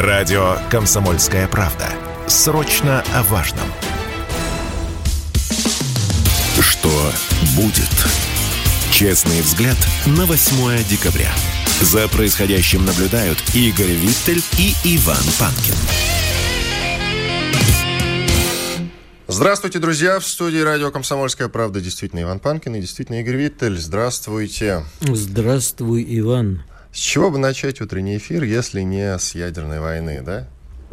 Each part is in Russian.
Радио «Комсомольская правда». Срочно о важном. Что будет? Честный взгляд на 8 декабря. За происходящим наблюдают Игорь Виттель и Иван Панкин. Здравствуйте, друзья! В студии радио «Комсомольская правда» действительно Иван Панкин и действительно Игорь Виттель. Здравствуйте! Здравствуй, Иван! С чего бы начать утренний эфир, если не с ядерной войны, да?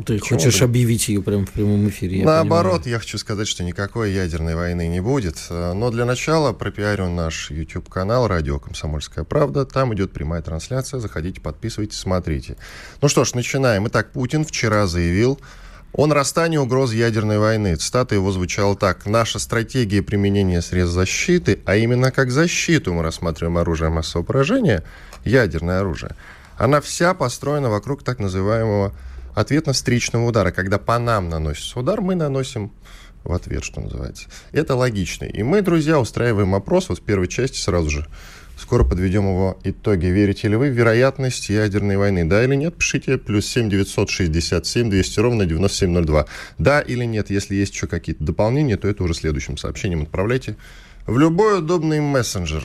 Ты Почему хочешь бы? объявить ее прямо в прямом эфире? Я Наоборот, понимаю. я хочу сказать, что никакой ядерной войны не будет. Но для начала пропиарю наш YouTube-канал «Радио Комсомольская правда». Там идет прямая трансляция. Заходите, подписывайтесь, смотрите. Ну что ж, начинаем. Итак, Путин вчера заявил о нарастании угроз ядерной войны. Цитата его звучала так. «Наша стратегия применения средств защиты, а именно как защиту мы рассматриваем оружие массового поражения, ядерное оружие, она вся построена вокруг так называемого ответно-встречного удара. Когда по нам наносится удар, мы наносим в ответ, что называется. Это логично. И мы, друзья, устраиваем опрос вот в первой части сразу же. Скоро подведем его итоги. Верите ли вы в вероятность ядерной войны? Да или нет? Пишите плюс 7 967 200 ровно 9702. Да или нет? Если есть еще какие-то дополнения, то это уже следующим сообщением отправляйте в любой удобный мессенджер.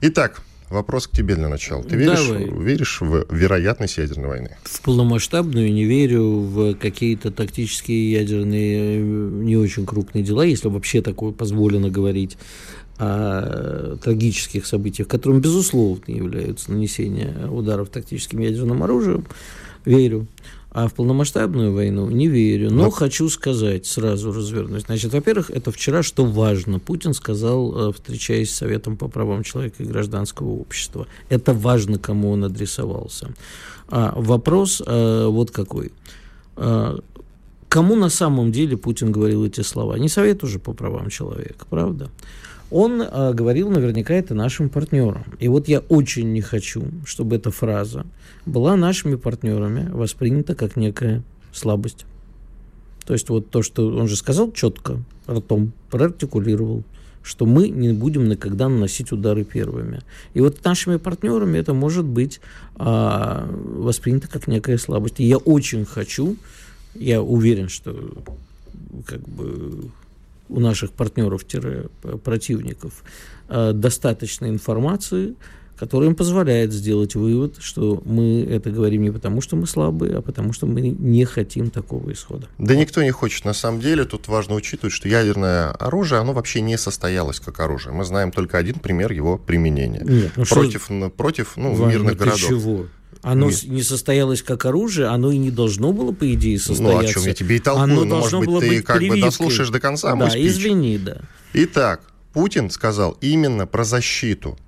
Итак, Вопрос к тебе для начала. Ты веришь, веришь в вероятность ядерной войны? В полномасштабную не верю, в какие-то тактические ядерные, э, не очень крупные дела, если вообще такое позволено говорить о трагических событиях, которым, безусловно, являются нанесение ударов тактическим ядерным оружием, верю. А в полномасштабную войну не верю. Но, Но... хочу сказать, сразу развернусь. Значит, во-первых, это вчера, что важно. Путин сказал, э, встречаясь с Советом по правам человека и гражданского общества. Это важно, кому он адресовался. А вопрос а, вот какой. А, кому на самом деле Путин говорил эти слова? Не Совет уже по правам человека, правда? Он э, говорил наверняка это нашим партнерам. И вот я очень не хочу, чтобы эта фраза была нашими партнерами воспринята как некая слабость. То есть вот то, что он же сказал четко, ртом, проартикулировал, что мы не будем никогда наносить удары первыми. И вот нашими партнерами это может быть а, воспринято как некая слабость. И я очень хочу, я уверен, что как бы у наших партнеров-противников э, достаточно информации, которая им позволяет сделать вывод, что мы это говорим не потому, что мы слабые, а потому, что мы не хотим такого исхода. Да никто не хочет. На самом деле тут важно учитывать, что ядерное оружие, оно вообще не состоялось как оружие. Мы знаем только один пример его применения. Нет, ну против, что... против ну, Ваня, мирных городов. Чего? Оно Нет. не состоялось как оружие, оно и не должно было, по идее, состояться. Ну, о чем я тебе и толкую, оно но, может быть, ты как прививкой. бы дослушаешь до конца Да, извини, да. Итак, Путин сказал именно про защиту.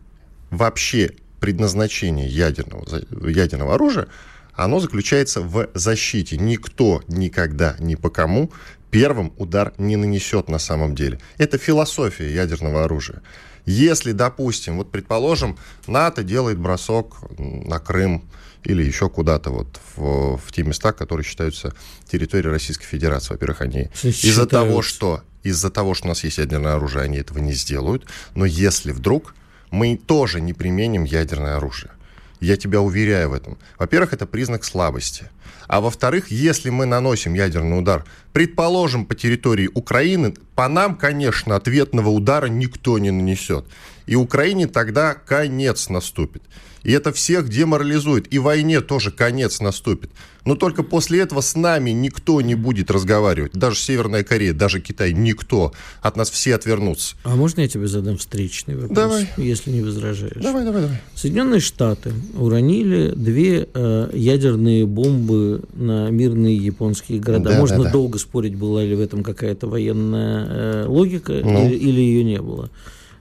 Вообще предназначение ядерного, ядерного оружия, оно заключается в защите. Никто никогда, ни по кому первым удар не нанесет на самом деле. Это философия ядерного оружия. Если, допустим, вот предположим, НАТО делает бросок на Крым, или еще куда-то вот в, в те места, которые считаются территорией Российской Федерации. Во-первых, они из-за того, что из-за того, что у нас есть ядерное оружие, они этого не сделают. Но если вдруг мы тоже не применим ядерное оружие, я тебя уверяю в этом. Во-первых, это признак слабости. А во-вторых, если мы наносим ядерный удар, предположим, по территории Украины, по нам, конечно, ответного удара никто не нанесет. И Украине тогда конец наступит. И это всех деморализует. И войне тоже конец наступит. Но только после этого с нами никто не будет разговаривать. Даже Северная Корея, даже Китай, никто. От нас все отвернутся. А можно я тебе задам встречный вопрос? Давай. Если не возражаешь. Давай, давай, давай. Соединенные Штаты уронили две э, ядерные бомбы на мирные японские города. Да, можно да, да. долго спорить, была ли в этом какая-то военная э, логика ну. или, или ее не было.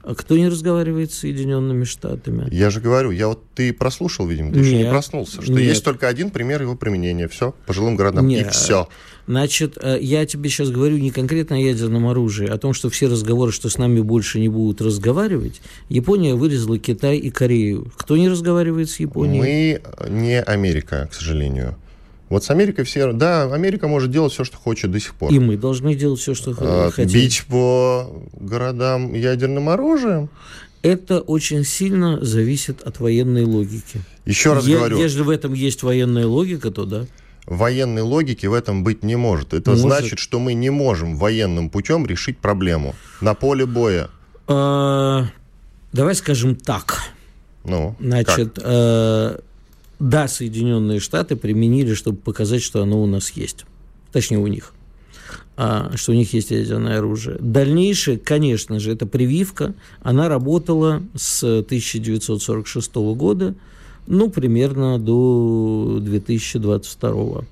А кто не разговаривает с Соединенными Штатами? Я же говорю, я вот ты прослушал, видимо, ты нет, еще не проснулся, что нет. есть только один пример его применения. Все, по жилым городам, нет. и все. Значит, э, я тебе сейчас говорю не конкретно о ядерном оружии, а о том, что все разговоры, что с нами больше не будут разговаривать, Япония вырезала Китай и Корею. Кто не разговаривает с Японией? Мы не Америка, к сожалению. Вот с Америкой все... Да, Америка может делать все, что хочет до сих пор. И мы должны делать все, что а, хотим. Бить по городам ядерным оружием? Это очень сильно зависит от военной логики. Еще раз Е- говорю. Если в этом есть военная логика, то да. военной логики в этом быть не может. Это Может. значит, что мы не можем военным путем решить проблему на поле боя. А, Давай скажем так. Ну, Значит, э, да, Соединенные Штаты применили, чтобы показать, что оно у нас есть. Точнее, у них. А, что у них есть ядерное оружие. Дальнейшее, конечно же, это прививка. Она работала с 1946 года, ну, примерно до 2022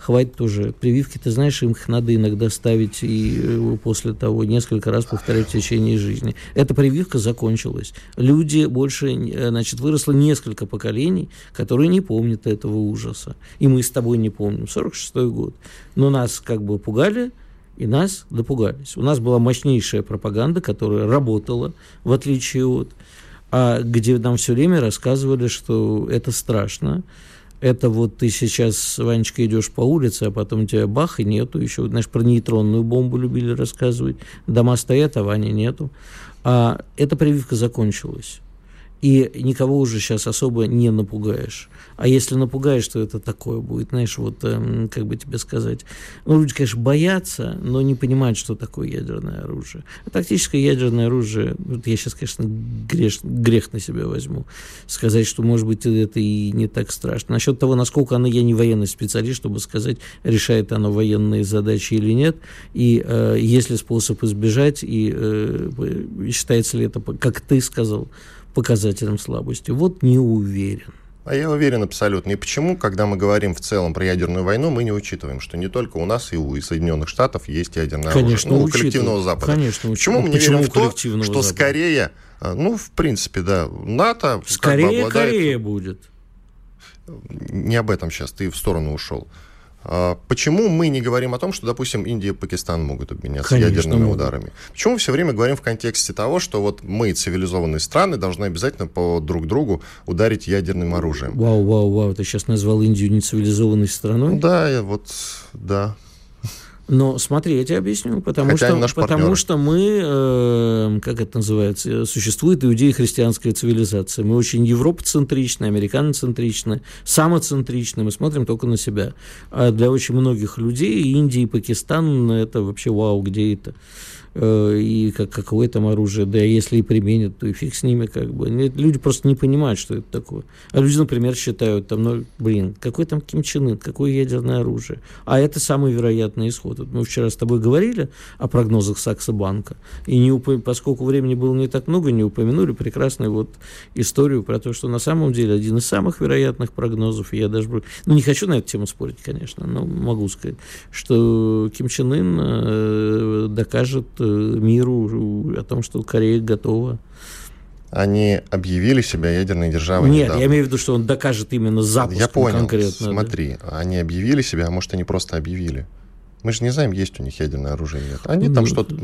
хватит уже. Прививки, ты знаешь, им их надо иногда ставить и э, после того несколько раз повторять в течение жизни. Эта прививка закончилась. Люди больше, э, значит, выросло несколько поколений, которые не помнят этого ужаса. И мы с тобой не помним. 46-й год. Но нас как бы пугали, и нас допугались. У нас была мощнейшая пропаганда, которая работала, в отличие от а где нам все время рассказывали, что это страшно, это вот ты сейчас, Ванечка, идешь по улице, а потом у тебя бах, и нету. Еще, знаешь, про нейтронную бомбу любили рассказывать. Дома стоят, а Вани нету. А эта прививка закончилась. И никого уже сейчас особо не напугаешь. А если напугаешь, то это такое будет, знаешь, вот, эм, как бы тебе сказать. Ну, люди, конечно, боятся, но не понимают, что такое ядерное оружие. А тактическое ядерное оружие, вот я сейчас, конечно, грех, грех на себя возьму, сказать, что, может быть, это и не так страшно. Насчет того, насколько оно, я не военный специалист, чтобы сказать, решает оно военные задачи или нет, и э, есть ли способ избежать, и э, считается ли это, как ты сказал, показателем слабости. Вот не уверен. А я уверен абсолютно. И почему, когда мы говорим в целом про ядерную войну, мы не учитываем, что не только у нас и у Соединенных Штатов есть ядерное Конечно, оружие. Ну, у коллективного Запада. Конечно, почему мы не Почему верим в то, что Запада? скорее, а, ну, в принципе, да, НАТО Скорее как бы обладает... Корея будет. Не об этом сейчас, ты в сторону ушел. А Почему мы не говорим о том, что, допустим, Индия и Пакистан могут обменяться Конечно, ядерными могут. ударами? Почему мы все время говорим в контексте того, что вот мы, цивилизованные страны, должны обязательно по друг другу ударить ядерным оружием? Вау, вау, вау, ты сейчас назвал Индию нецивилизованной страной? Да, я вот, да. Но смотри, я тебе объясню, потому, Хотя что, потому что мы, э, как это называется, существует иудео-христианская цивилизация. Мы очень европоцентричны, американоцентричны, самоцентричны, мы смотрим только на себя. А для очень многих людей Индия и Пакистан – это вообще вау, где это? Э, И как, какое там оружие, да, если и применят, то и фиг с ними, как бы. Люди просто не понимают, что это такое. А люди, например, считают, там, ну, блин, какой там Ким Чен Ын, какое ядерное оружие. А это самый вероятный исход. Вот мы вчера с тобой говорили о прогнозах Сакса-банка, и не упо- поскольку времени было не так много, не упомянули прекрасную вот историю про то, что на самом деле один из самых вероятных прогнозов, я даже, ну, не хочу на эту тему спорить, конечно, но могу сказать, что Ким Чен Ын э, докажет миру о том, что Корея готова. Они объявили себя ядерной державой Нет, недавно. я имею в виду, что он докажет именно запуск Я понял. конкретно. да. Смотри, они объявили себя, а может, они просто объявили. Мы же не знаем, есть у них ядерное оружие или нет. Они там Ну, что-то,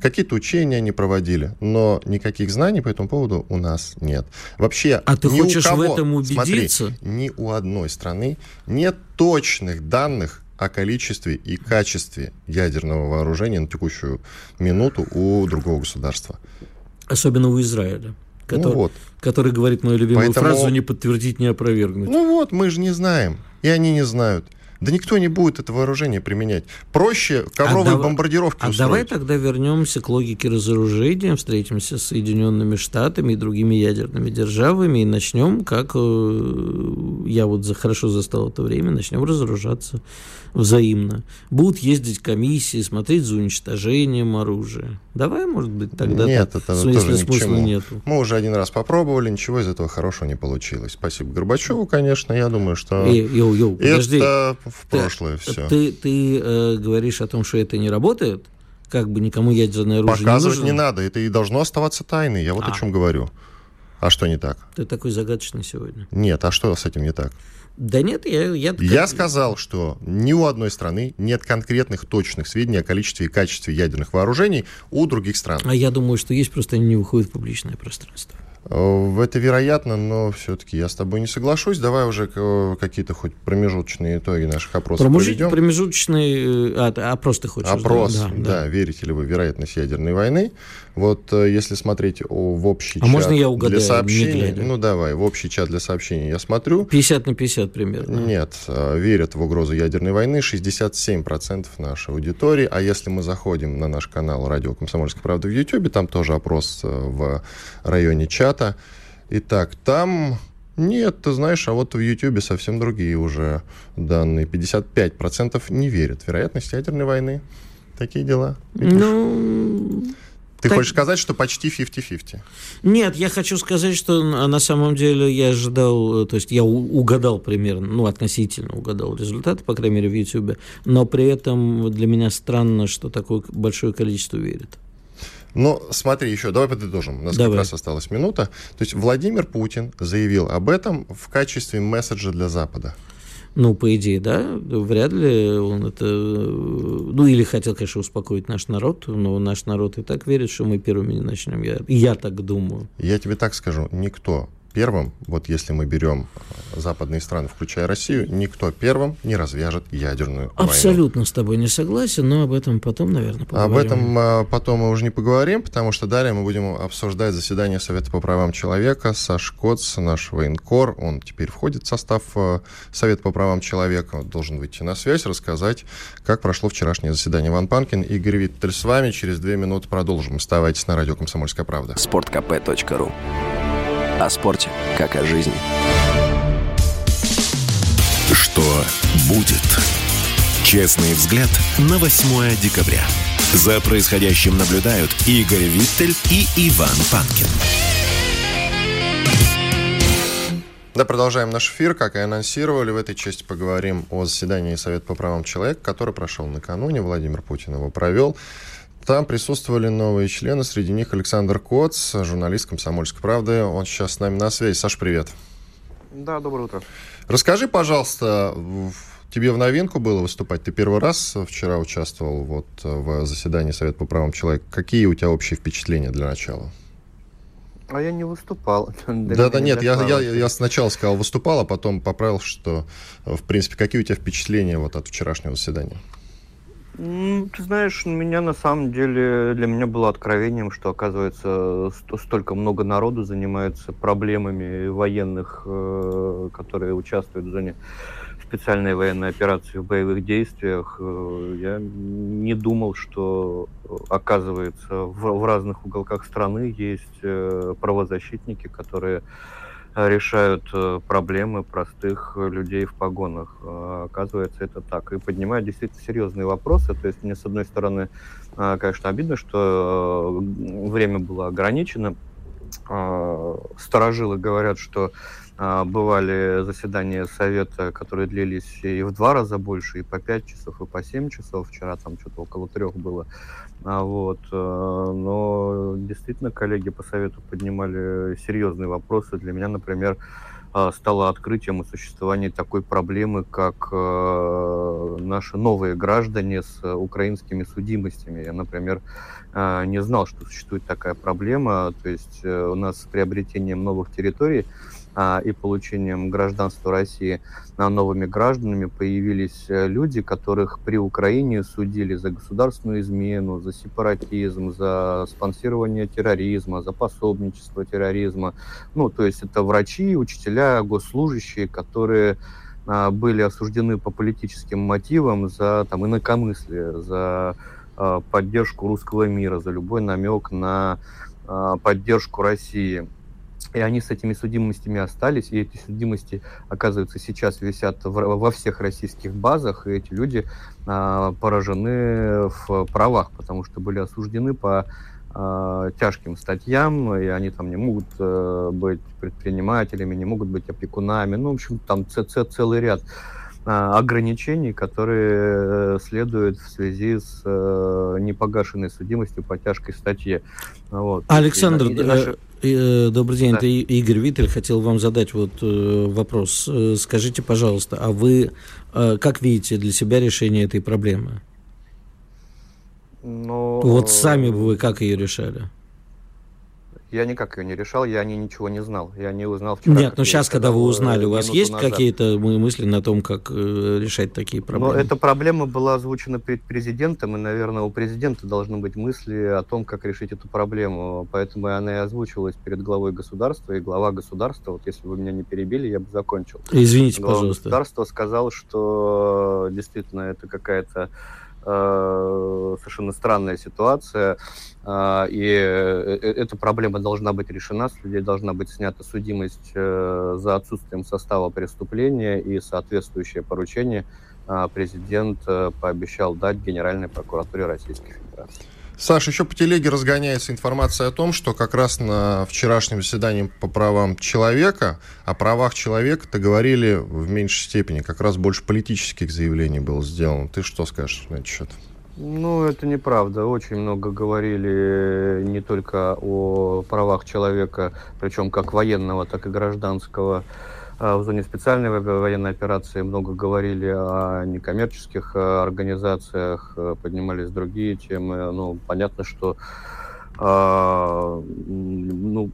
какие-то учения они проводили, но никаких знаний по этому поводу у нас нет. Вообще, А ты ни у хочешь в кого- этом смотри, убедиться? ни у одной страны нет точных данных о количестве и качестве ядерного вооружения на текущую минуту у другого государства. Особенно у Израиля, который, Ну вот. который говорит мою любимую Поэтому- фразу «не подтвердить, не опровергнуть». Ну вот, мы же не знаем, и они не знают. Да никто не будет это вооружение применять. Проще ковровые дава- бомбардировки А устроить. давай тогда вернемся к логике разоружения, встретимся с Соединенными Штатами и другими ядерными державами и начнем, как э, я вот за, хорошо застал это время, начнем разоружаться взаимно. Будут ездить комиссии, смотреть за уничтожением оружия. Давай, может быть, тогда Нет, так, это если тоже ни к смысла нету. Мы уже один раз попробовали, ничего из этого хорошего не получилось. Спасибо Горбачеву, конечно. Я думаю, что Э, йоу, йоу, подожди. это в Ты- прошлое все. Ты, ты э, говоришь о том, что это не работает? Как бы никому ядерное оружие Показывать не не нужно? надо. Это и должно оставаться тайной. Я вот А. о чем говорю. А что не так? Ты такой загадочный сегодня. Нет, а что с этим не так? Да нет, я... Я, Я сказал, что ни у одной страны нет конкретных точных сведений о количестве и качестве ядерных вооружений у других стран. А я думаю, что есть, просто они не выходят в публичное пространство. Э, Это вероятно, но все-таки я с тобой не соглашусь. Давай уже какие-то хоть промежуточные итоги наших опросов Промежу- проведем. Промежуточный... э, А, опрос ты хочешь? Опрос, Да, да, да. верите ли вы в вероятность ядерной войны. Вот э, если смотреть в общий а чат можно я угадаю, для сообщений, ну давай, в общий чат для сообщений я смотрю. 50 на 50 примерно. Нет, э, верят в угрозу ядерной войны 67% нашей аудитории, а если мы заходим на наш канал «Радио Комсомольская правда» в YouTube, там тоже опрос э, в районе чата. Итак, там нет, ты знаешь, а вот в Ютьюбе совсем другие уже данные. 55% не верят в вероятность ядерной войны. Такие дела. Видишь? Ну, ты так... хочешь сказать, что почти 50-50? Нет, я хочу сказать, что на самом деле я ожидал, то есть я угадал примерно, ну, относительно угадал результаты, по крайней мере, в YouTube, но при этом для меня странно, что такое большое количество верит. Ну, смотри, еще, давай подытожим. У нас давай. как раз осталась минута. То есть Владимир Путин заявил об этом в качестве месседжа для Запада. Ну, по идее, да, вряд ли он это... Ну, или хотел, конечно, успокоить наш народ, но наш народ и так верит, что мы первыми не начнем. Я, я так думаю. Я тебе так скажу, никто первым, вот если мы берем э, западные страны, включая Россию, никто первым не развяжет ядерную войну. Абсолютно с тобой не согласен, но об этом потом, наверное, поговорим. Об этом а, потом мы уже не поговорим, потому что далее мы будем обсуждать заседание Совета по правам человека. Саш Коц, наш военкор, он теперь входит в состав э, Совета по правам человека, должен выйти на связь, рассказать, как прошло вчерашнее заседание. Ван Панкин, Игорь Виттель с вами. Через две минуты продолжим. Оставайтесь на радио «Комсомольская правда». sportkp.ru о спорте, как о жизни. Что будет? Честный взгляд на 8 декабря. За происходящим наблюдают Игорь Виттель и Иван Панкин. Да, продолжаем наш эфир. Как и анонсировали, в этой части поговорим о заседании Совета по правам человека, который прошел накануне. Владимир Путин его провел. Там присутствовали новые члены, среди них Александр Коц, журналист «Комсомольской правды». Он сейчас с нами на связи. Саш, привет. Да, доброе утро. Расскажи, пожалуйста, тебе в новинку было выступать? Ты первый раз вчера участвовал вот в заседании Совета по правам человека. Какие у тебя общие впечатления для начала? А я не выступал. Да, да, нет, я, я, я сначала сказал выступал, а потом поправил, что, в принципе, какие у тебя впечатления вот от вчерашнего заседания? Ты знаешь, меня на самом деле, для меня было откровением, что, оказывается, столько много народу занимается проблемами военных, э, которые участвуют в зоне специальной военной операции в боевых действиях. Э, я не думал, что, оказывается, в разных уголках страны есть э, правозащитники, которые решают э, проблемы простых людей в погонах. А, оказывается, это так. И поднимают действительно серьезные вопросы. То есть мне, с одной стороны, а, конечно, обидно, что э, время было ограничено. А, Сторожилы говорят, что бывали заседания совета, которые длились и в два раза больше, и по пять часов, и по семь часов. Вчера там что-то около трех было. А вот, э, но действительно коллеги по совету поднимали серьезные вопросы. Для меня, например, стало открытием о существовании такой проблемы, как э, наши новые граждане с украинскими судимостями. Я, например, не знал, что существует такая проблема. То есть у нас с приобретением новых территорий а, и получением гражданства России новыми гражданами появились э, люди, которых при Украине судили за государственную измену, за сепаратизм, за спонсирование терроризма, за пособничество терроризма. Ну, то есть это врачи, учителя, госслужащие, которые а, были осуждены по политическим мотивам за там, инакомыслие, за а, поддержку русского мира, за любой намек на поддержку России. И они с этими судимостями остались, и эти судимости, оказывается, сейчас висят в, во всех российских базах, и эти люди а, поражены в правах, потому что были осуждены по а, тяжким статьям, и они там не могут а, быть предпринимателями, не могут быть опекунами, ну, в общем, там ц- ц- целый ряд а, ограничений, которые э, следуют в связи с э, непогашенной судимостью по тяжкой статье. Вот. Александр, и, и наши... э, добрый день, да. это Игорь Виттель, хотел вам задать вот э, вопрос. Э, скажите, пожалуйста, а вы как видите для себя решение этой проблемы? Но... Вот сами бы вы как ее решали? Я никак ее не решал, я о ней ничего не знал. Я не узнал вчера. Нет, но сейчас, когда вы узнали, у вас есть какие-то мысли на том, как э, решать такие проблемы? Но эта проблема была озвучена перед президентом, и, наверное, у президента должны быть мысли о том, как решить эту проблему. Поэтому она и озвучивалась перед главой государства, и глава государства, вот если вы меня не перебили, я бы закончил. Извините, глава пожалуйста. государства сказал, что действительно это какая-то Э, совершенно странная ситуация, э, и э, эта проблема должна быть решена, с людей должна быть снята судимость за отсутствием состава преступления и соответствующее поручение президент пообещал дать Генеральной прокуратуре Российской Федерации. Саша, еще по телеге разгоняется информация о том, что как раз на вчерашнем заседании по правам человека о правах человека-то говорили в меньшей степени, как раз больше политических заявлений было сделано. Ты что скажешь на этот счет? Ну, это неправда. Очень много говорили не только о правах человека, причем как военного, так и гражданского. А, в зоне специальной военной операции много говорили о некоммерческих а, организациях, а, поднимались другие темы. Ну, понятно, что ну,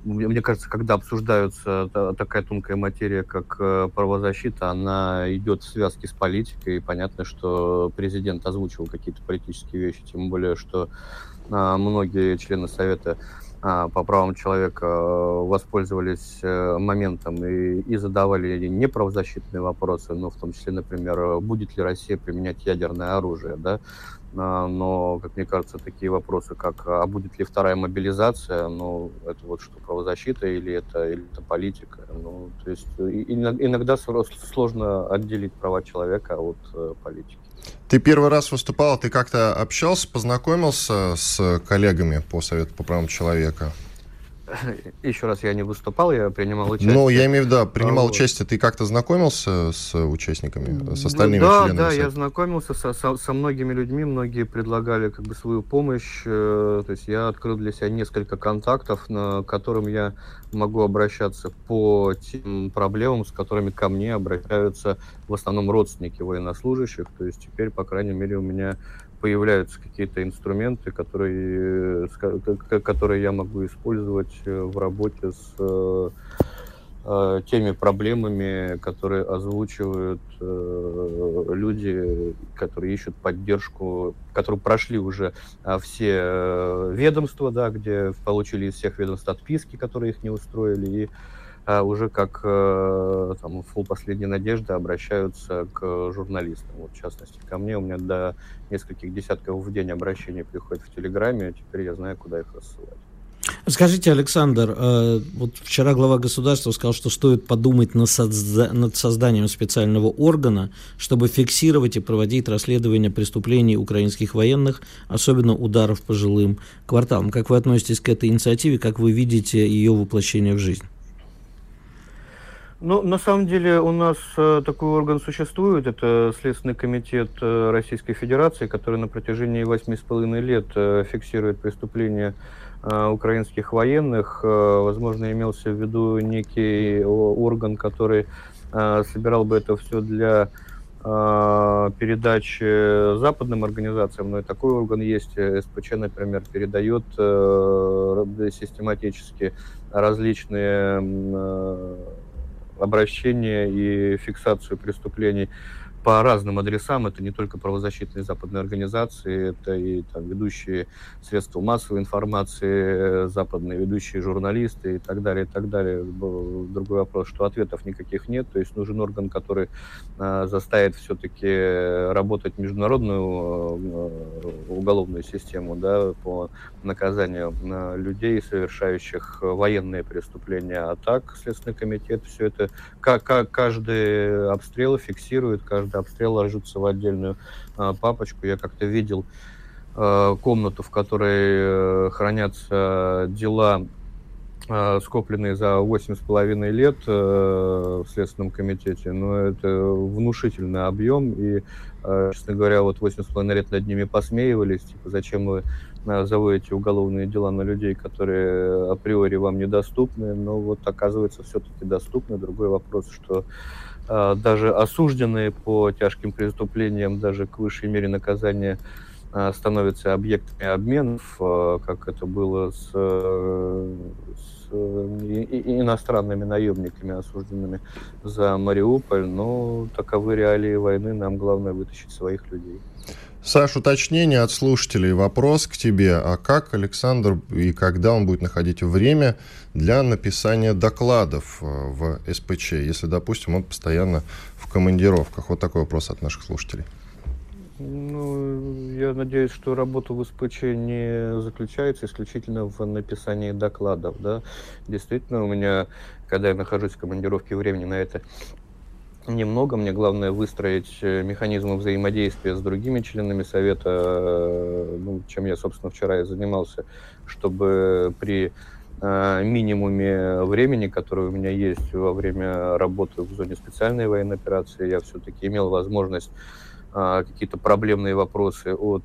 мне кажется, когда обсуждаются такая тонкая материя, как правозащита, она идет в связке с политикой. И понятно, что президент озвучивал какие-то политические вещи, тем более, что многие члены Совета а, по правам человека э, воспользовались э, моментом и, и задавали неправозащитные вопросы, ну, в том числе, например, будет ли Россия применять ядерное оружие, да, а, но, как мне кажется, такие вопросы, как а будет ли вторая мобилизация, ну, это вот что, правозащита или это, или это политика, ну, то есть иногда сложно отделить права человека от э, политики. Ты первый раз выступал, ты как-то общался, познакомился с коллегами по Совету по правам человека? Еще раз, я не выступал, я принимал участие. Ну, я имею в виду, да, принимал а, участие, ты как-то знакомился с участниками, с остальными да, членами? Да, да, я знакомился со, со, со многими людьми, многие предлагали как бы свою помощь, э, то есть я открыл для себя несколько контактов, на которым я могу обращаться по тем проблемам, с которыми ко мне обращаются в основном родственники военнослужащих, то есть теперь, по крайней мере, у меня появляются какие-то инструменты, которые, которые я могу использовать э, в работе с э, э, теми проблемами, которые озвучивают люди, которые ищут поддержку, которые прошли уже все ведомства, да, где получили из всех ведомств отписки, которые их не устроили, и а уже как э, там, фул последней надежды обращаются к журналистам. Вот, в частности, ко мне у меня до нескольких десятков в день обращений приходит в Телеграме, теперь я знаю, куда их рассылать. Скажите, Александр, э, вот вчера глава государства сказал, что стоит подумать над, созда- над созданием специального органа, чтобы фиксировать и проводить расследование преступлений украинских военных, особенно ударов по жилым кварталам. Как вы относитесь к этой инициативе, как вы видите ее воплощение в жизнь? Ну, на самом деле у нас э, такой орган существует, это Следственный комитет э, Российской Федерации, который на протяжении восьми с половиной лет э, фиксирует преступления украинских военных. Возможно, имелся в виду некий орган, который собирал бы это все для передачи западным организациям, но и такой орган есть. СПЧ, например, передает систематически различные обращение и фиксацию преступлений по разным адресам. Это не только правозащитные западные организации, это и там, ведущие средства массовой информации, западные ведущие журналисты и так далее, и так далее. Другой вопрос, что ответов никаких нет. То есть нужен орган, который э, заставит все-таки работать международную э, уголовную систему да, по наказанию э, людей, совершающих военные преступления. А так Следственный комитет все это, как, как каждый обстрел фиксирует, каждый какие обстрелы ложатся в отдельную э, папочку. Я как-то видел э, комнату, в которой э, хранятся дела, э, скопленные за восемь с половиной лет э, в Следственном комитете. Но это внушительный объем, и, честно говоря, вот восемь с половиной лет над ними посмеивались, типа, зачем вы заводите уголовные дела на людей, которые априори вам недоступны, но вот оказывается все-таки доступны. Другой вопрос, что а, даже осужденные по тяжким преступлениям, даже к высшей мере наказания э, становятся объектами обменов, э, как это было с, с иностранными наемниками, осужденными за Мариуполь. Но таковы реалии войны, нам главное вытащить своих людей. Саш, уточнение от слушателей. Вопрос к тебе. А как Александр и когда он будет находить время для написания докладов э, в СПЧ, если, допустим, он постоянно в командировках? Вот такой вопрос от наших слушателей. Ну, я надеюсь, что работа в СПЧ не заключается исключительно в написании докладов. Да? Действительно, у меня, когда я нахожусь в командировке, времени на это немного. Мне главное выстроить э, механизмы взаимодействия с другими членами совета, э, ну, чем я, собственно, вчера и занимался, чтобы при э, минимуме времени, которое у меня есть во время работы в зоне специальной военной операции, я все-таки имел возможность какие-то проблемные вопросы от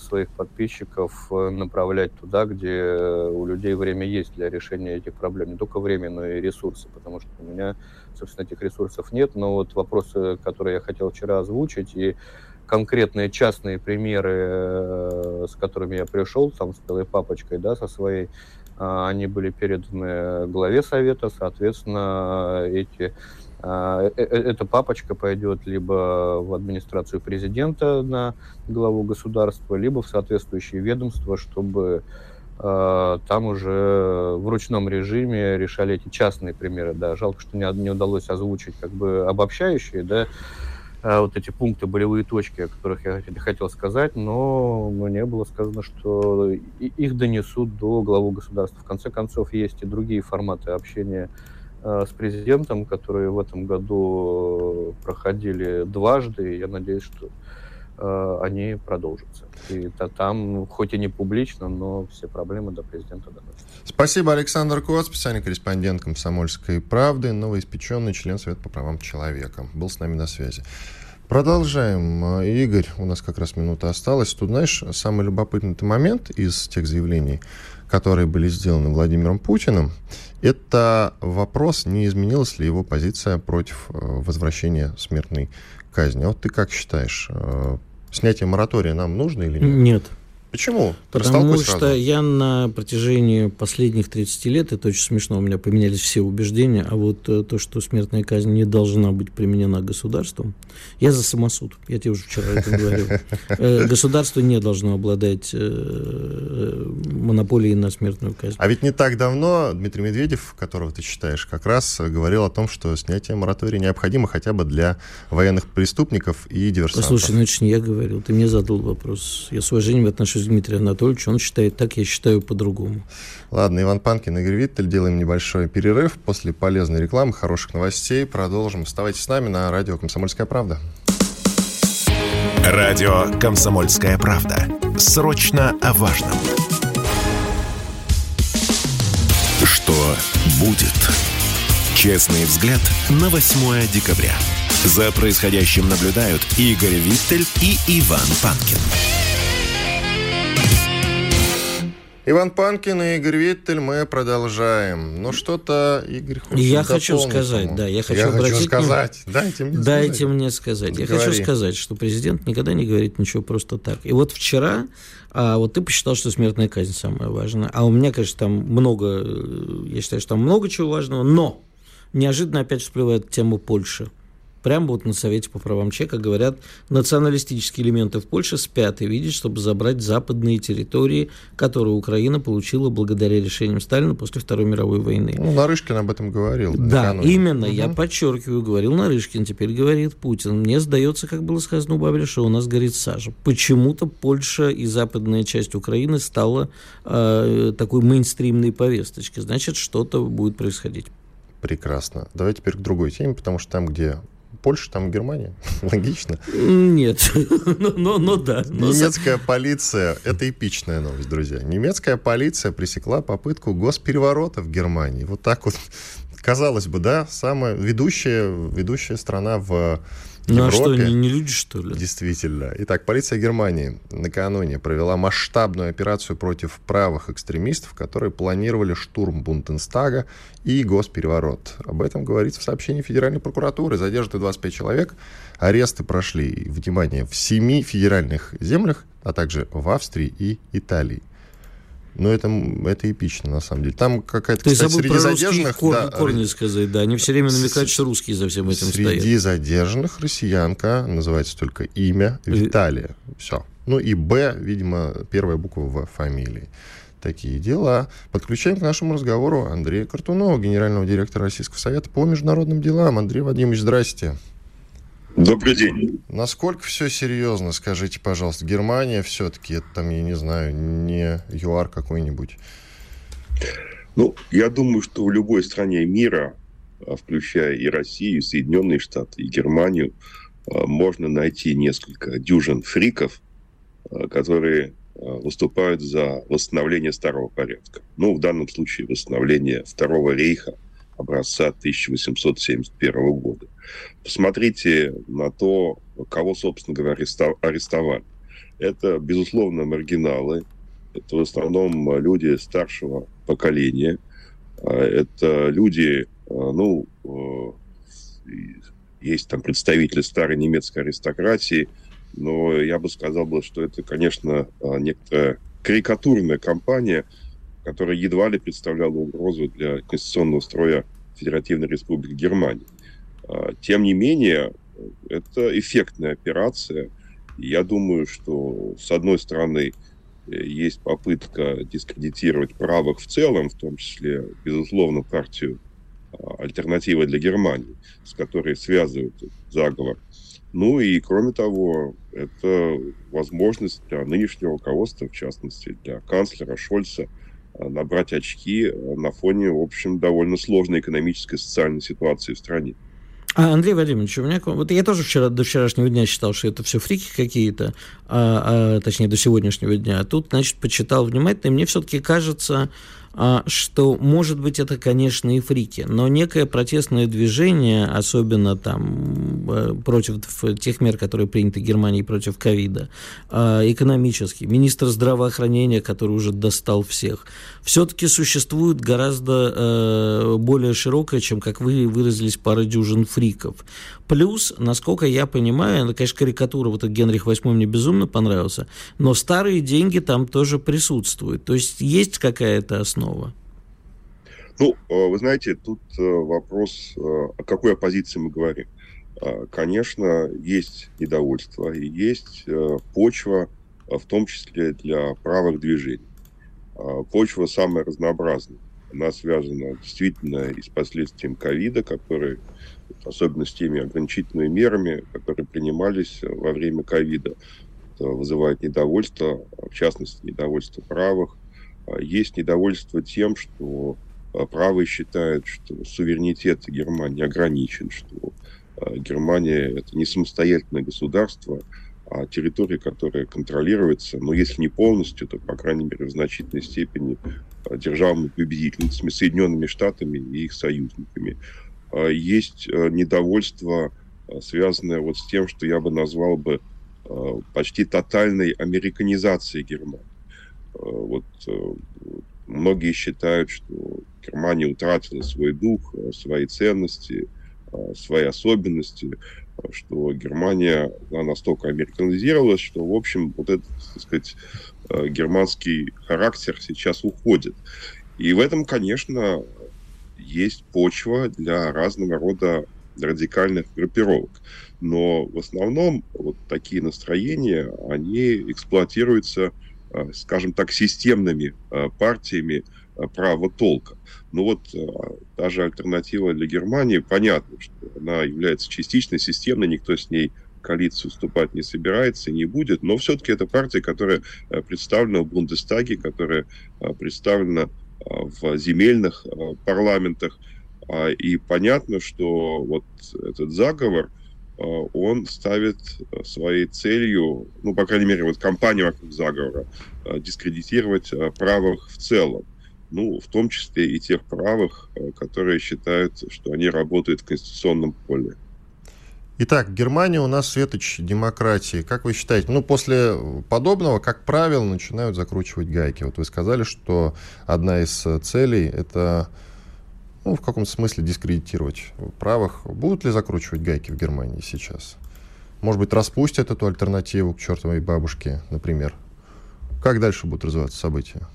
своих подписчиков направлять туда, где у людей время есть для решения этих проблем. Не только время, но и ресурсы, потому что у меня собственно, этих ресурсов нет, но вот вопросы, которые я хотел вчера озвучить, и конкретные частные примеры, э, с которыми я пришел, там, с целой папочкой, да, со своей, а, они были переданы главе совета, соответственно, эти а, э, э, эта папочка пойдет либо в администрацию президента на главу государства, либо в соответствующие ведомства, чтобы там уже в ручном режиме решали эти частные примеры, да. Жалко, что не, не удалось озвучить как бы обобщающие, да, э, вот эти пункты, болевые точки, о которых я хотел сказать, но мне было сказано, что их донесут до главы государства. В конце концов, есть и другие форматы общения э, с президентом, которые в этом году проходили дважды, я надеюсь, что Э, они продолжатся. И то там, хоть и не публично, но все проблемы до президента доносятся. Спасибо, Александр Кот, специальный корреспондент «Комсомольской правды», новоиспеченный член Совета по правам человека. Был с нами на связи. Продолжаем. Э, Игорь, у нас как раз минута осталась. Тут, знаешь, самый любопытный момент из тех заявлений, которые были сделаны Владимиром Путиным, это вопрос, не изменилась ли его позиция против э, возвращения смертной казни. А вот ты как считаешь, Снятие моратория нам нужно или нет? Нет. Почему? Потому что сразу. я на протяжении последних 30 лет, это очень смешно, у меня поменялись все убеждения, а вот э, то, что смертная казнь не должна быть применена государством, я за самосуд, я тебе уже вчера это говорил. Э, государство не должно обладать э, монополией на смертную казнь. А ведь не так давно Дмитрий Медведев, которого ты читаешь, как раз говорил о том, что снятие моратория необходимо хотя бы для военных преступников и диверсантов. Послушай, ну это не я говорил, ты мне задал вопрос. Я с уважением отношусь отношусь к Дмитрию Анатольевичу, он считает так, я считаю по-другому. Ладно, Иван Панкин, Игорь Виттель, делаем небольшой перерыв. После полезной рекламы, хороших новостей продолжим. Оставайтесь с нами на радио «Комсомольская правда». Радио «Комсомольская правда». Срочно о важном. Что будет? Честный взгляд на 8 декабря. За происходящим наблюдают Игорь Виттель и Иван Панкин. Иван Панкин и Игорь Виттель, мы продолжаем. Ну, что-то Игорь хочет Я хочу сказать, да, я хочу я обратить... хочу сказать, дайте мне Дайте сказать. мне сказать. Я Говори. хочу сказать, что президент никогда не говорит ничего просто так. И вот вчера а вот ты посчитал, что смертная казнь самая важная. А у меня, конечно, там много, э, я считаю, что там много чего важного, но неожиданно опять всплывает тема Польши. Прямо вот на Совете по правам человека говорят, националистические элементы в Польше спят и видят, чтобы забрать западные территории, которые Украина получила благодаря решениям Сталина после Второй мировой войны. Ну, Нарышкин об этом говорил. Да, накануне. именно, угу. я подчеркиваю, говорил Нарышкин, теперь говорит Путин. Мне сдается, как было сказано у что у нас горит сажа. Почему-то Польша и западная часть Украины стала э, такой мейнстримной повесточкой. Значит, что-то будет происходить. Прекрасно. Давай теперь к другой теме, потому что там, где Польша, там Германия. Логично. Нет, но, но, но да. Но... Немецкая полиция, это эпичная новость, друзья. Немецкая полиция пресекла попытку госпереворота в Германии. Вот так вот, казалось бы, да, самая ведущая, ведущая страна в ну, а что, не, не люди, что ли? Действительно. Итак, полиция Германии накануне провела масштабную операцию против правых экстремистов, которые планировали штурм Бундестага и госпереворот. Об этом говорится в сообщении Федеральной прокуратуры. Задержаны 25 человек. Аресты прошли, внимание, в семи федеральных землях, а также в Австрии и Италии. Но это, это эпично, на самом деле. Там какая-то, Ты кстати, среди задержанных... Кор, да, корни сказать, да. Они все время намекают, с, что русские за всем этим среди стоят. Среди задержанных россиянка, называется только имя, Виталия. Все. Ну и Б, видимо, первая буква в фамилии. Такие дела. Подключаем к нашему разговору Андрея Картунова, генерального директора Российского совета по международным делам. Андрей Вадимович, здрасте. Добрый день. Насколько все серьезно, скажите, пожалуйста. Германия все-таки, это там, я не знаю, не ЮАР какой-нибудь. Ну, я думаю, что в любой стране мира, а, включая и Россию, и Соединенные Штаты, и Германию, а, можно найти несколько дюжин фриков, а, которые выступают за восстановление старого порядка. Ну, в данном случае восстановление Второго рейха образца 1871 года. Посмотрите на то, кого, собственно говоря, арестовали. Это, безусловно, маргиналы. Это в основном люди старшего поколения. А, это люди, а, ну, э, есть там представители старой немецкой аристократии, но я бы сказал, что это, конечно, а, некоторая карикатурная кампания, которая едва ли представляла угрозу для конституционного строя Федеративной Республики Германии. А, тем не менее, это эффектная операция. Я думаю, что, с одной стороны, есть попытка дискредитировать правых в целом, в том числе, безусловно, партию а, «Альтернатива для Германии», с которой связывают заговор. Ну и, кроме того, это возможность для нынешнего руководства, в частности, для канцлера Шольца, набрать очки на фоне, в общем, довольно сложной экономической и социальной ситуации в стране. А, Андрей Владимирович, у меня вот я тоже вчера до вчерашнего дня считал, что это все фрики какие-то, а, а, точнее до сегодняшнего дня. А тут, значит, почитал внимательно, и мне все-таки кажется, что, может быть, это, конечно, и фрики, но некое протестное движение, особенно там э, против тех мер, которые приняты Германией против ковида, а, экономический, министр здравоохранения, который уже достал всех, все-таки существует гораздо э, более широкое, чем, как вы выразились, пара дюжин фриков. Плюс, насколько я понимаю, ну, конечно, карикатура, вот этот Генрих VIII мне безумно понравился, но старые деньги там тоже присутствуют. То есть есть какая-то основа? Ну, э, вы знаете, тут э, вопрос, э, о какой оппозиции мы говорим. Конечно, есть недовольство и есть почва, в том числе для правых движений. Почва самая разнообразная. Она связана действительно и с последствием ковида, который особенно с теми ограничительными мерами, которые принимались во время ковида. Вызывает недовольство, в частности, недовольство правых. А есть недовольство тем, что а, правые считают, что суверенитет Германии ограничен, что а, Германия это не самостоятельное государство, а территория, которая контролируется, но если не полностью, то, по крайней мере, в значительной степени державными победительницами, Соединенными Штатами и их союзниками. Есть недовольство, связанное вот с тем, что я бы назвал бы почти тотальной американизацией Германии. Вот многие считают, что Германия утратила свой дух, свои ценности, свои особенности, что Германия она настолько американизировалась, что, в общем, вот этот, так сказать, германский характер сейчас уходит. И в этом, конечно, есть почва для разного рода радикальных группировок. Но в основном вот такие настроения, они эксплуатируются, э, скажем так, системными э, партиями э, права толка. Ну вот даже альтернатива для Германии, понятно, что она является частично системной, никто с ней коалицию вступать не собирается не будет, но все-таки это партия, которая представлена в Бундестаге, которая представлена в земельных э, парламентах. А, и понятно, что вот этот заговор, э, он ставит своей целью, ну, по крайней мере, вот компанию вокруг заговора, э, дискредитировать правых в целом. Ну, в том числе и тех правых, которые считают, что они работают в конституционном поле. Итак, Германия у нас светоч демократии. Как вы считаете, ну, после подобного, как правило, начинают закручивать гайки. Вот вы сказали, что одна из целей – это ну, в каком-то смысле дискредитировать правых. Будут ли закручивать гайки в Германии сейчас? Может быть, распустят эту альтернативу к чертовой бабушке, например? Как дальше будут развиваться события?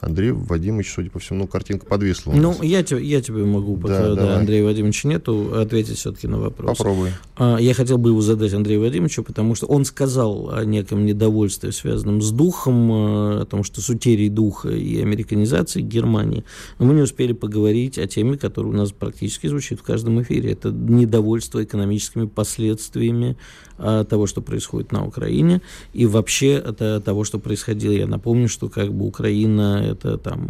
Андрей Вадимович, судя по всему, ну, картинка подвисла. Ну, я, тебе, я тебе могу, пока да, да, Андрея Вадимовича нету, ответить все-таки на вопрос. Попробуй. А, я хотел бы его задать Андрею Вадимовичу, потому что он сказал о неком недовольстве, связанном с духом, э, о том, что с утерей духа и американизацией Германии. Но мы не успели поговорить о теме, которая у нас практически звучит в каждом эфире. Это недовольство экономическими последствиями того, что происходит на Украине, и вообще это того, что происходило. Я напомню, что как бы Украина это там,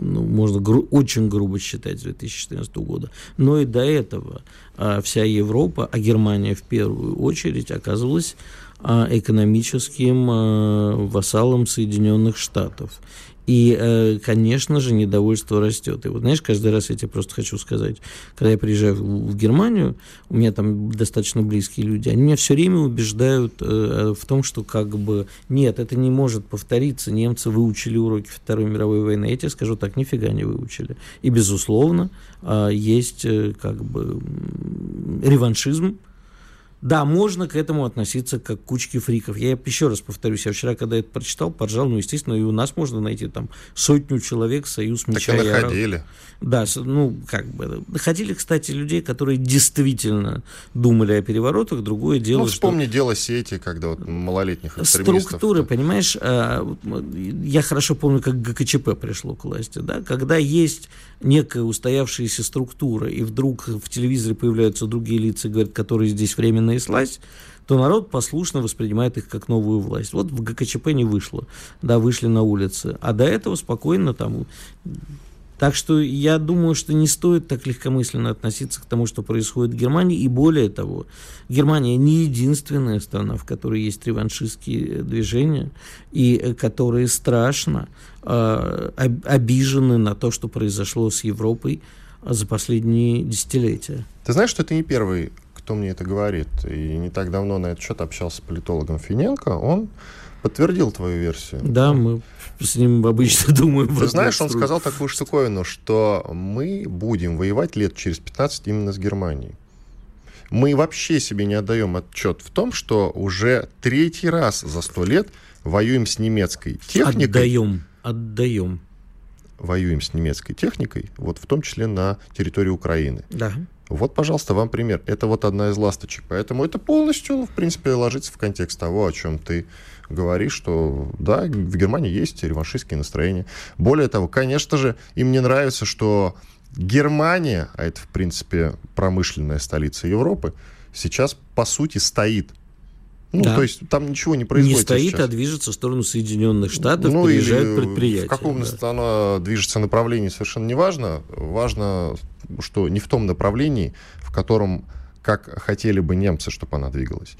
ну, можно гру- очень грубо считать с 2014 года, но и до этого а, вся Европа, а Германия в первую очередь оказывалась а, экономическим а, вассалом Соединенных Штатов. И, э, конечно же, недовольство растет. И вот, знаешь, каждый раз я тебе просто хочу сказать, когда я приезжаю в Германию, у меня там достаточно близкие люди, они меня все время убеждают э, в том, что как бы нет, это не может повториться. Немцы выучили уроки Второй мировой войны. Я тебе скажу, так нифига не выучили. И, безусловно, а, есть э, как бы реваншизм, да, можно к этому относиться как к кучке фриков. Я еще раз повторюсь, я вчера, когда это прочитал, поржал, ну, естественно, и у нас можно найти там сотню человек, союз меча. Так и находили. Да, ну, как бы. Находили, кстати, людей, которые действительно думали о переворотах. Другое дело, Ну, вспомни что... дело сети, когда вот малолетних. Структуры, понимаешь, а, я хорошо помню, как ГКЧП пришло к власти, да, когда есть некая устоявшаяся структура, и вдруг в телевизоре появляются другие лица, говорят, которые здесь временно слазь, то народ послушно воспринимает их как новую власть. Вот в ГКЧП не вышло, да, вышли на улицы, а до этого спокойно там так что я думаю, что не стоит так легкомысленно относиться к тому, что происходит в Германии. И более того, Германия не единственная страна, в которой есть реваншистские движения, и которые страшно э, обижены на то, что произошло с Европой за последние десятилетия. Ты знаешь, что это не первый, кто мне это говорит. И не так давно на этот счет общался с политологом Финенко. Он подтвердил твою версию. Да, мы с ним обычно думаем. Ты знаешь, он сказал такую штуковину, что мы будем воевать лет через 15 именно с Германией. Мы вообще себе не отдаем отчет в том, что уже третий раз за сто лет воюем с немецкой техникой. Отдаем, отдаем. Воюем с немецкой техникой, вот в том числе на территории Украины. Да. Вот, пожалуйста, вам пример. Это вот одна из ласточек. Поэтому это полностью, в принципе, ложится в контекст того, о чем ты говоришь, что да, в Германии есть реваншистские настроения. Более того, конечно же, им не нравится, что Германия, а это, в принципе, промышленная столица Европы, сейчас, по сути, стоит ну, да. то есть там ничего не происходит. Не стоит, сейчас. а движется в сторону Соединенных Штатов, ну, приезжают предприятия. В каком да. оно движется направлении, совершенно не важно. Важно, что не в том направлении, в котором, как хотели бы немцы, чтобы она двигалась.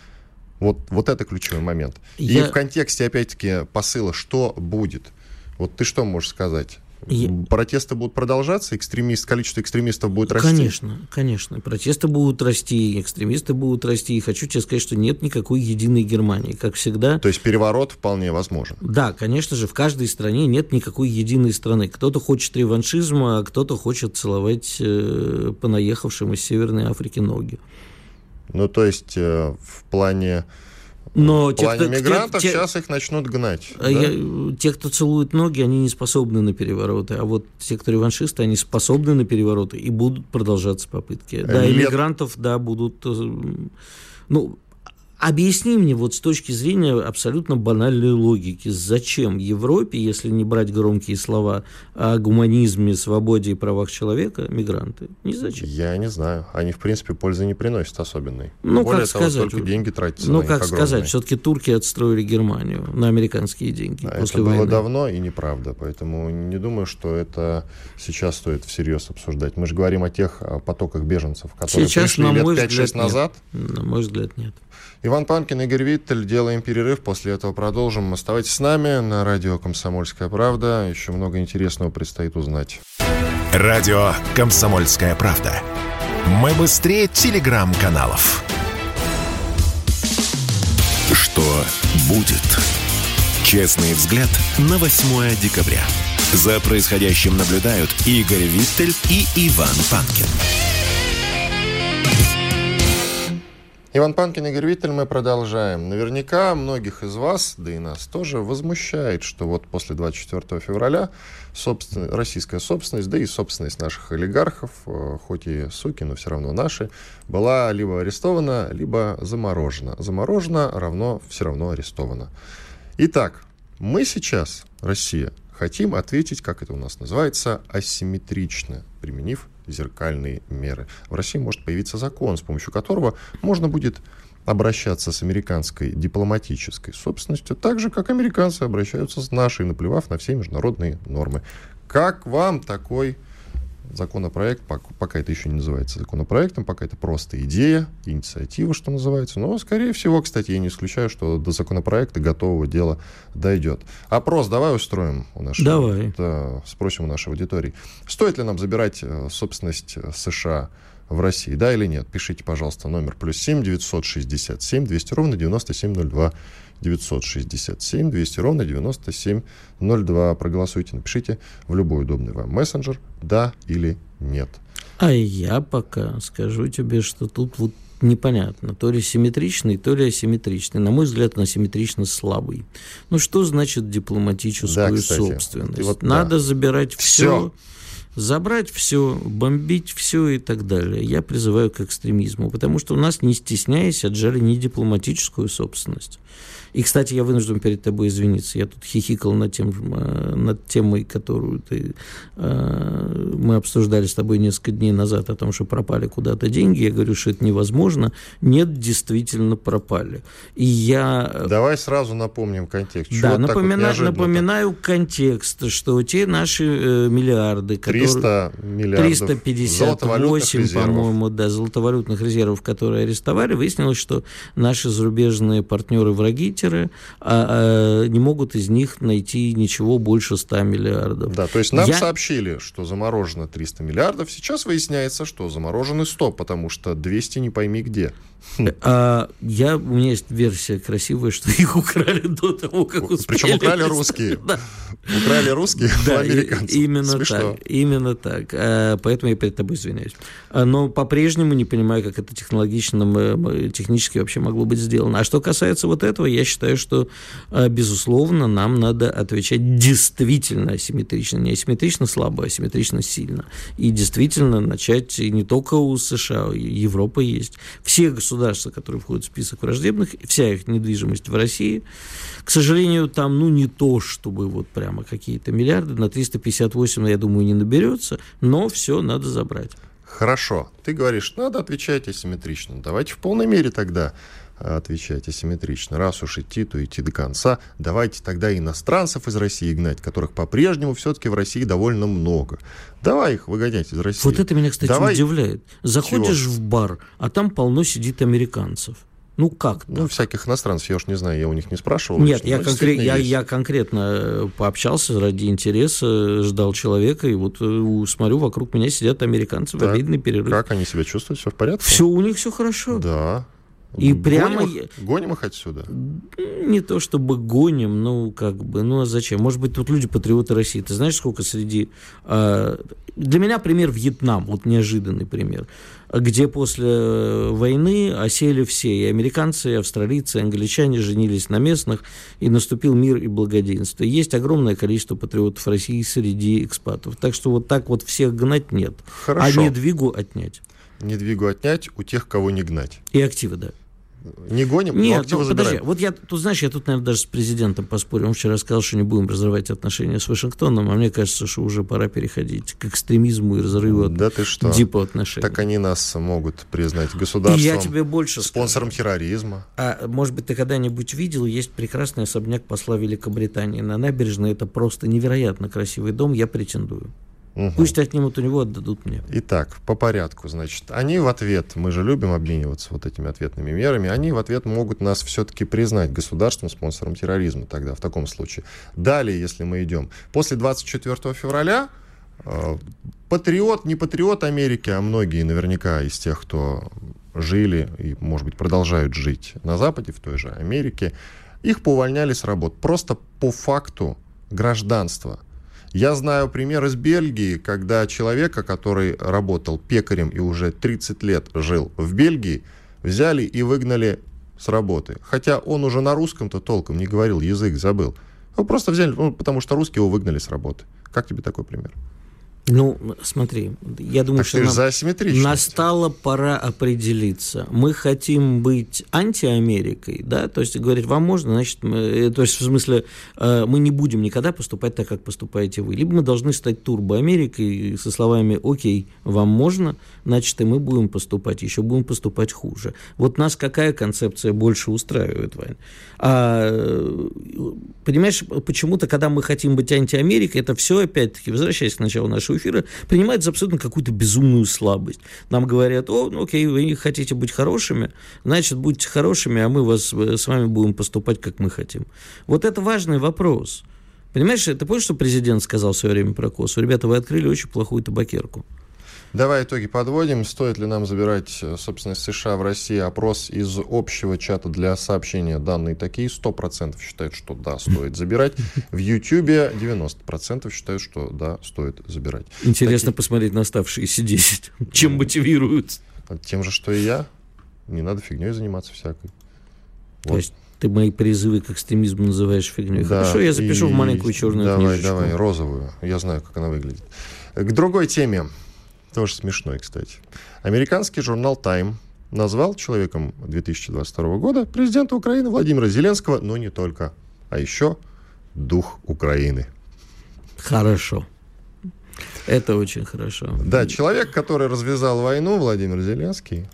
Вот, вот это ключевой момент. Я... И в контексте, опять-таки, посыла, что будет? Вот ты что можешь сказать? Я... Протесты будут продолжаться, экстремист, количество экстремистов будет расти? Конечно, конечно. Протесты будут расти, экстремисты будут расти. И хочу тебе сказать, что нет никакой единой Германии, как всегда. То есть переворот вполне возможен? Да, конечно же, в каждой стране нет никакой единой страны. Кто-то хочет реваншизма, а кто-то хочет целовать э, понаехавшим из Северной Африки ноги. Ну, то есть э, в плане но в те, плане кто, мигрантов те, сейчас их начнут гнать. А да? Я, те, кто целует ноги, они не способны на перевороты. А вот те, кто реваншисты, они способны на перевороты и будут продолжаться попытки. Да, Лет... иммигрантов, да, будут... Э, ну, Объясни мне вот с точки зрения абсолютно банальной логики, зачем Европе, если не брать громкие слова о гуманизме, свободе и правах человека, мигранты? Не зачем. Я не знаю. Они, в принципе, пользы не приносят особенной. Ну, Более как того, сказать, только деньги тратятся Ну, как сказать, все-таки турки отстроили Германию на американские деньги а после это войны. было давно и неправда, поэтому не думаю, что это сейчас стоит всерьез обсуждать. Мы же говорим о тех потоках беженцев, которые сейчас, пришли на лет 5-6 назад. На мой взгляд, нет. Иван Панкин, Игорь Виттель. Делаем перерыв, после этого продолжим. Оставайтесь с нами на радио «Комсомольская правда». Еще много интересного предстоит узнать. Радио «Комсомольская правда». Мы быстрее телеграм-каналов. Что будет? Честный взгляд на 8 декабря. За происходящим наблюдают Игорь Виттель и Иван Панкин. Иван Панкин, Игорь Виттель, мы продолжаем. Наверняка многих из вас, да и нас тоже, возмущает, что вот после 24 февраля собствен... российская собственность, да и собственность наших олигархов, э, хоть и суки, но все равно наши, была либо арестована, либо заморожена. Заморожена равно все равно арестована. Итак, мы сейчас, Россия, хотим ответить, как это у нас называется, асимметрично, применив зеркальные меры. В России может появиться закон, с помощью которого можно будет обращаться с американской дипломатической собственностью так же, как американцы обращаются с нашей, наплевав на все международные нормы. Как вам такой законопроект, пока это еще не называется законопроектом, пока это просто идея, инициатива, что называется. Но, скорее всего, кстати, я не исключаю, что до законопроекта готового дела дойдет. Опрос давай устроим у нашей... Давай. Да, спросим у нашей аудитории. Стоит ли нам забирать э, собственность э, США в России, да или нет? Пишите, пожалуйста, номер плюс 7 967 200 ровно 9702. 967 200 ровно 9702. Проголосуйте, напишите в любой удобный вам мессенджер, да или нет. А я пока скажу тебе, что тут вот непонятно, то ли симметричный, то ли асимметричный. На мой взгляд, он асимметрично слабый. Ну, что значит дипломатическую да, кстати, собственность? Вот, Надо да. забирать все. все забрать все, бомбить все и так далее. Я призываю к экстремизму, потому что у нас, не стесняясь, отжали не дипломатическую собственность. И, кстати, я вынужден перед тобой извиниться. Я тут хихикал над, тем, э, над темой, которую ты, э, мы обсуждали с тобой несколько дней назад о том, что пропали куда-то деньги. Я говорю, что это невозможно. Нет, действительно пропали. И я... Давай сразу напомним контекст. Чего да, напомина... вот напоминаю контекст, что те наши э, миллиарды, которые... 300 миллиардов 358, по-моему, да, золотовалютных резервов, которые арестовали, выяснилось, что наши зарубежные партнеры-враги Питера, а, а, не могут из них найти ничего больше 100 миллиардов. Да, то есть нам Я... сообщили, что заморожено 300 миллиардов, сейчас выясняется, что заморожены 100, потому что 200 не пойми где. А, я, у меня есть версия красивая, что их украли до того, как успели. Причем украли русские. Да. Украли русские да, американцев. Именно Смешно. так. Именно так. А, поэтому я перед тобой извиняюсь. А, но по-прежнему не понимаю, как это технологично, технически вообще могло быть сделано. А что касается вот этого, я считаю, что, а, безусловно, нам надо отвечать действительно асимметрично. Не асимметрично слабо, а асимметрично сильно. И действительно начать не только у США, Европа есть. Все государства, которые входят в список враждебных, вся их недвижимость в России, к сожалению, там, ну, не то, чтобы вот прямо какие-то миллиарды, на 358, я думаю, не наберется, но все надо забрать. Хорошо. Ты говоришь, надо отвечать асимметрично. Давайте в полной мере тогда отвечать асимметрично. Раз уж идти, то идти до конца. Давайте тогда иностранцев из России гнать, которых по-прежнему все-таки в России довольно много. Давай их выгонять из России. Вот это меня, кстати, Давай... удивляет. Заходишь Чего? в бар, а там полно сидит американцев. Ну как? Ну, всяких иностранцев, я уж не знаю, я у них не спрашивал. Нет, я, конкрет, я, я конкретно э, пообщался ради интереса, ждал человека, и вот э, смотрю, вокруг меня сидят американцы так, в обеденный перерыв. Как они себя чувствуют? Все в порядке? Все, у них все хорошо. Да. И гоним прямо... Их, гоним их отсюда? Не то чтобы гоним, ну, как бы, ну, а зачем? Может быть, тут люди патриоты России. Ты знаешь, сколько среди... Э, для меня пример Вьетнам, вот неожиданный пример, где после войны осели все, и американцы, и австралийцы, и англичане женились на местных, и наступил мир и благоденствие. Есть огромное количество патриотов России среди экспатов. Так что вот так вот всех гнать нет, Хорошо. а не двигу отнять. Не двигу отнять у тех, кого не гнать. И активы, да. Не гоним, Нет, ну, подожди, вот я, тут знаешь, я тут, наверное, даже с президентом поспорил. Он вчера сказал, что не будем разрывать отношения с Вашингтоном, а мне кажется, что уже пора переходить к экстремизму и разрыву да ты что? типа отношений. Так они нас могут признать государством, и я тебе больше спонсором скажу. терроризма. А может быть, ты когда-нибудь видел, есть прекрасный особняк посла Великобритании на набережной. Это просто невероятно красивый дом, я претендую. Угу. Пусть отнимут у него, отдадут мне. Итак, по порядку, значит. Они в ответ, мы же любим обмениваться вот этими ответными мерами, они в ответ могут нас все-таки признать государством, спонсором терроризма тогда, в таком случае. Далее, если мы идем, после 24 февраля Э, патриот, не патриот Америки, а многие наверняка из тех, кто жили и, может быть, продолжают жить на Западе, в той же Америке, их поувольняли с работ просто по факту гражданства. Я знаю пример из Бельгии, когда человека, который работал пекарем и уже 30 лет жил в Бельгии, взяли и выгнали с работы. Хотя он уже на русском-то толком не говорил, язык забыл. Его просто взяли, ну, потому что русские его выгнали с работы. Как тебе такой пример? Ну, смотри, я думаю, так что нам за настала пора определиться. Мы хотим быть антиамерикой, да, то есть говорить, вам можно, значит, мы, э, то есть в смысле, э, мы не будем никогда поступать так, как поступаете вы. Либо мы должны стать турбоамерикой со словами, окей, вам можно, значит, и мы будем поступать, еще будем поступать хуже. Вот нас какая концепция больше устраивает, Вань? А, понимаешь, почему-то, когда мы хотим быть антиамерикой, это все, опять-таки, возвращаясь к началу нашего эфира, принимает за абсолютно какую-то безумную слабость. Нам говорят, о, ну окей, вы хотите быть хорошими, значит, будьте хорошими, а мы вас, э, с вами будем поступать, как мы хотим. Вот это важный вопрос. Понимаешь, ты помнишь, что президент сказал в свое время про косу? Ребята, вы открыли очень плохую табакерку. Давай итоги подводим. Стоит ли нам забирать э, собственность США в России? Опрос из общего чата для сообщения данные такие. 100% считают, что да, стоит забирать. В Ютьюбе 90% считают, что да, стоит забирать. Интересно Такие... посмотреть на оставшиеся 10. Чем мотивируют? Тем же, что и я. Не надо фигней заниматься всякой. Вот. То есть ты мои призывы к экстремизму называешь фигней. Да, Хорошо, я запишу и... в маленькую черную давай, книжечку. Давай, давай, розовую. Я знаю, как она выглядит. К другой теме. Тоже смешной, кстати. Американский журнал Time назвал человеком 2022 года президента Украины Владимира Зеленского, но не только, а еще дух Украины. Хорошо. Это очень хорошо. Да, человек, который развязал войну, Владимир Зеленский,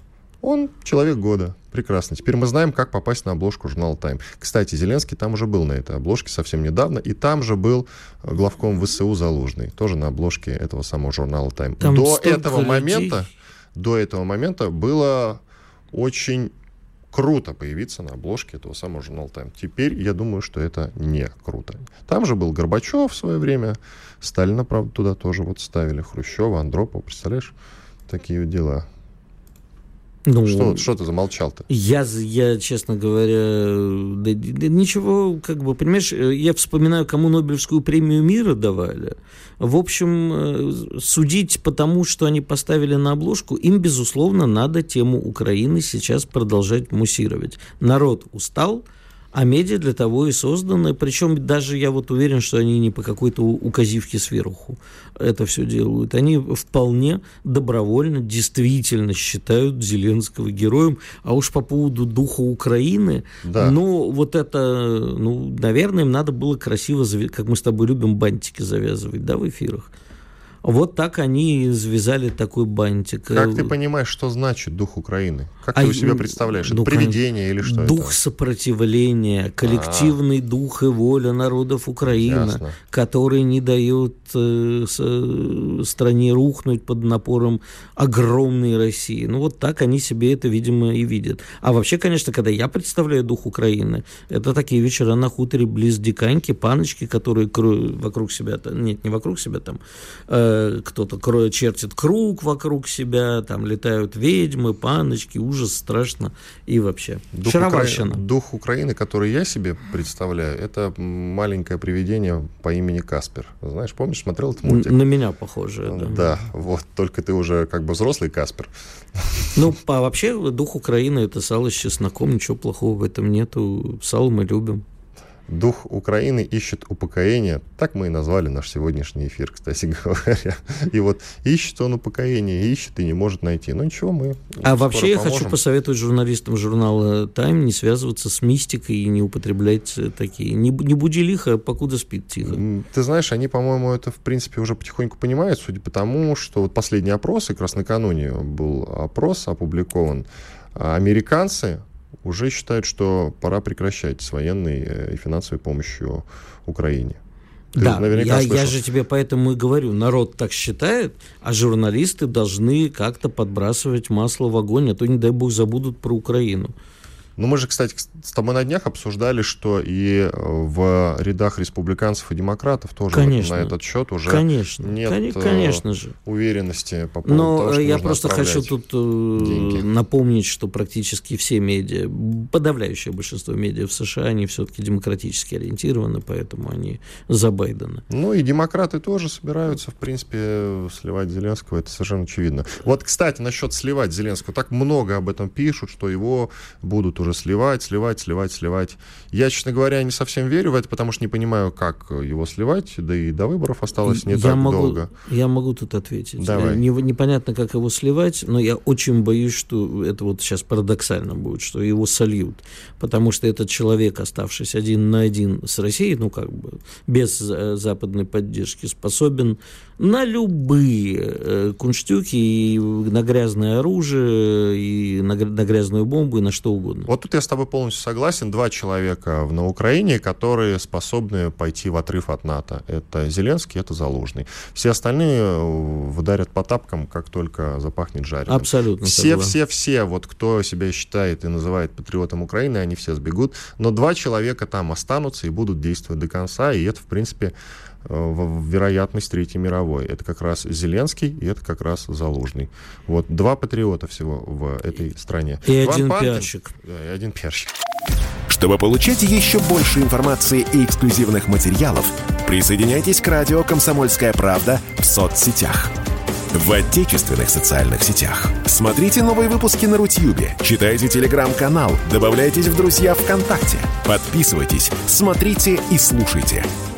он человек года. Прекрасно. Теперь мы знаем, как попасть на обложку журнала Time. Кстати, Зеленский там уже был на этой обложке совсем недавно, и там же был главком ВСУ Залужный, тоже на обложке этого самого журнала Time. Там до этого людей. момента, до этого момента было очень круто появиться на обложке этого самого журнала Time. Теперь я думаю, что это не круто. Там же был Горбачев в свое время, Сталина, правда, туда тоже вот ставили, Хрущева, Андропова, представляешь? Такие дела. Ну, что, что ты замолчал-то? Я, я, честно говоря, да, да, ничего, как бы, понимаешь, я вспоминаю, кому Нобелевскую премию мира давали. В общем, э, судить по тому, что они поставили на обложку, им, безусловно, надо тему Украины сейчас продолжать муссировать. Народ устал, а медиа для того и созданы. Причем даже я вот уверен, что они не по какой-то указивке сверху это все делают. Они вполне добровольно, действительно считают Зеленского героем. А уж по поводу духа Украины, да. ну, вот это, ну, наверное, им надо было красиво, как мы с тобой любим, бантики завязывать, да, в эфирах. Вот так они завязали такой бантик. Как ты понимаешь, что значит дух Украины? Как а ты у себя представляешь? Ну, это привидение или что Дух это? сопротивления, коллективный А-а-а. дух и воля народов Украины, Ясно. который не дает э, с, стране рухнуть под напором огромной России. Ну вот так они себе это, видимо, и видят. А вообще, конечно, когда я представляю дух Украины, это такие вечера на хуторе близ Диканьки, паночки, которые вокруг себя, нет, не вокруг себя там, э, кто-то кроет, чертит круг вокруг себя, там летают ведьмы, паночки, ужас, страшно и вообще. Дух, Укра... Дух Украины, который я себе представляю, это маленькое привидение по имени Каспер. Знаешь, помнишь, смотрел этот мультик? На меня похоже, да. Да, вот, только ты уже как бы взрослый Каспер. Ну, а вообще, дух Украины – это сало с чесноком, ничего плохого в этом нету. Сало мы любим. Дух Украины ищет упокоение. Так мы и назвали наш сегодняшний эфир, кстати говоря. И вот ищет он упокоение, ищет и не может найти. Но ничего, мы А вообще я хочу посоветовать журналистам журнала «Тайм» не связываться с мистикой и не употреблять такие. Не, не буди лихо, покуда спит тихо. Ты знаешь, они, по-моему, это, в принципе, уже потихоньку понимают, судя по тому, что вот последний опрос, и как раз накануне был опрос опубликован, американцы уже считают, что пора прекращать с военной э, и финансовой помощью Украине. Ты да, я, я же тебе поэтому и говорю, народ так считает, а журналисты должны как-то подбрасывать масло в огонь, а то, не дай бог, забудут про Украину. Ну, мы же, кстати, с тобой на днях обсуждали, что и в рядах республиканцев и демократов тоже конечно. на этот счет уже конечно. нет конечно, конечно же. уверенности по поводу Но того, что я просто хочу тут деньги. напомнить, что практически все медиа, подавляющее большинство медиа в США, они все-таки демократически ориентированы, поэтому они за Байдена. Ну и демократы тоже собираются, в принципе, сливать Зеленского, это совершенно очевидно. Вот, кстати, насчет сливать Зеленского, так много об этом пишут, что его будут уже сливать, сливать, сливать, сливать. Я, честно говоря, не совсем верю в это, потому что не понимаю, как его сливать, да и до выборов осталось не я так могу, долго. Я могу тут ответить. Давай. Э, не- непонятно, как его сливать, но я очень боюсь, что это вот сейчас парадоксально будет, что его сольют. Потому что этот человек, оставшись один на один с Россией, ну как бы без э, западной поддержки, способен на любые э, кунштюки и на грязное оружие, и на, на грязную бомбу, и на что угодно. Вот тут я с тобой полностью согласен. Два человека на Украине, которые способны пойти в отрыв от НАТО. Это Зеленский, это Залужный. Все остальные э, ударят по тапкам, как только запахнет жареным. Абсолютно Все, все, все, вот кто себя считает и называет патриотом Украины, они все сбегут. Но два человека там останутся и будут действовать до конца. И это, в принципе, вероятность Третьей мировой. Это как раз Зеленский и это как раз Залужный. Вот два патриота всего в этой стране. И Иван один Панкин- пиарщик. Да, и один пиарщик. Чтобы получать еще больше информации и эксклюзивных материалов, присоединяйтесь к радио «Комсомольская правда» в соцсетях. В отечественных социальных сетях. Смотрите новые выпуски на Рутьюбе, читайте телеграм-канал, добавляйтесь в друзья ВКонтакте, подписывайтесь, смотрите и слушайте.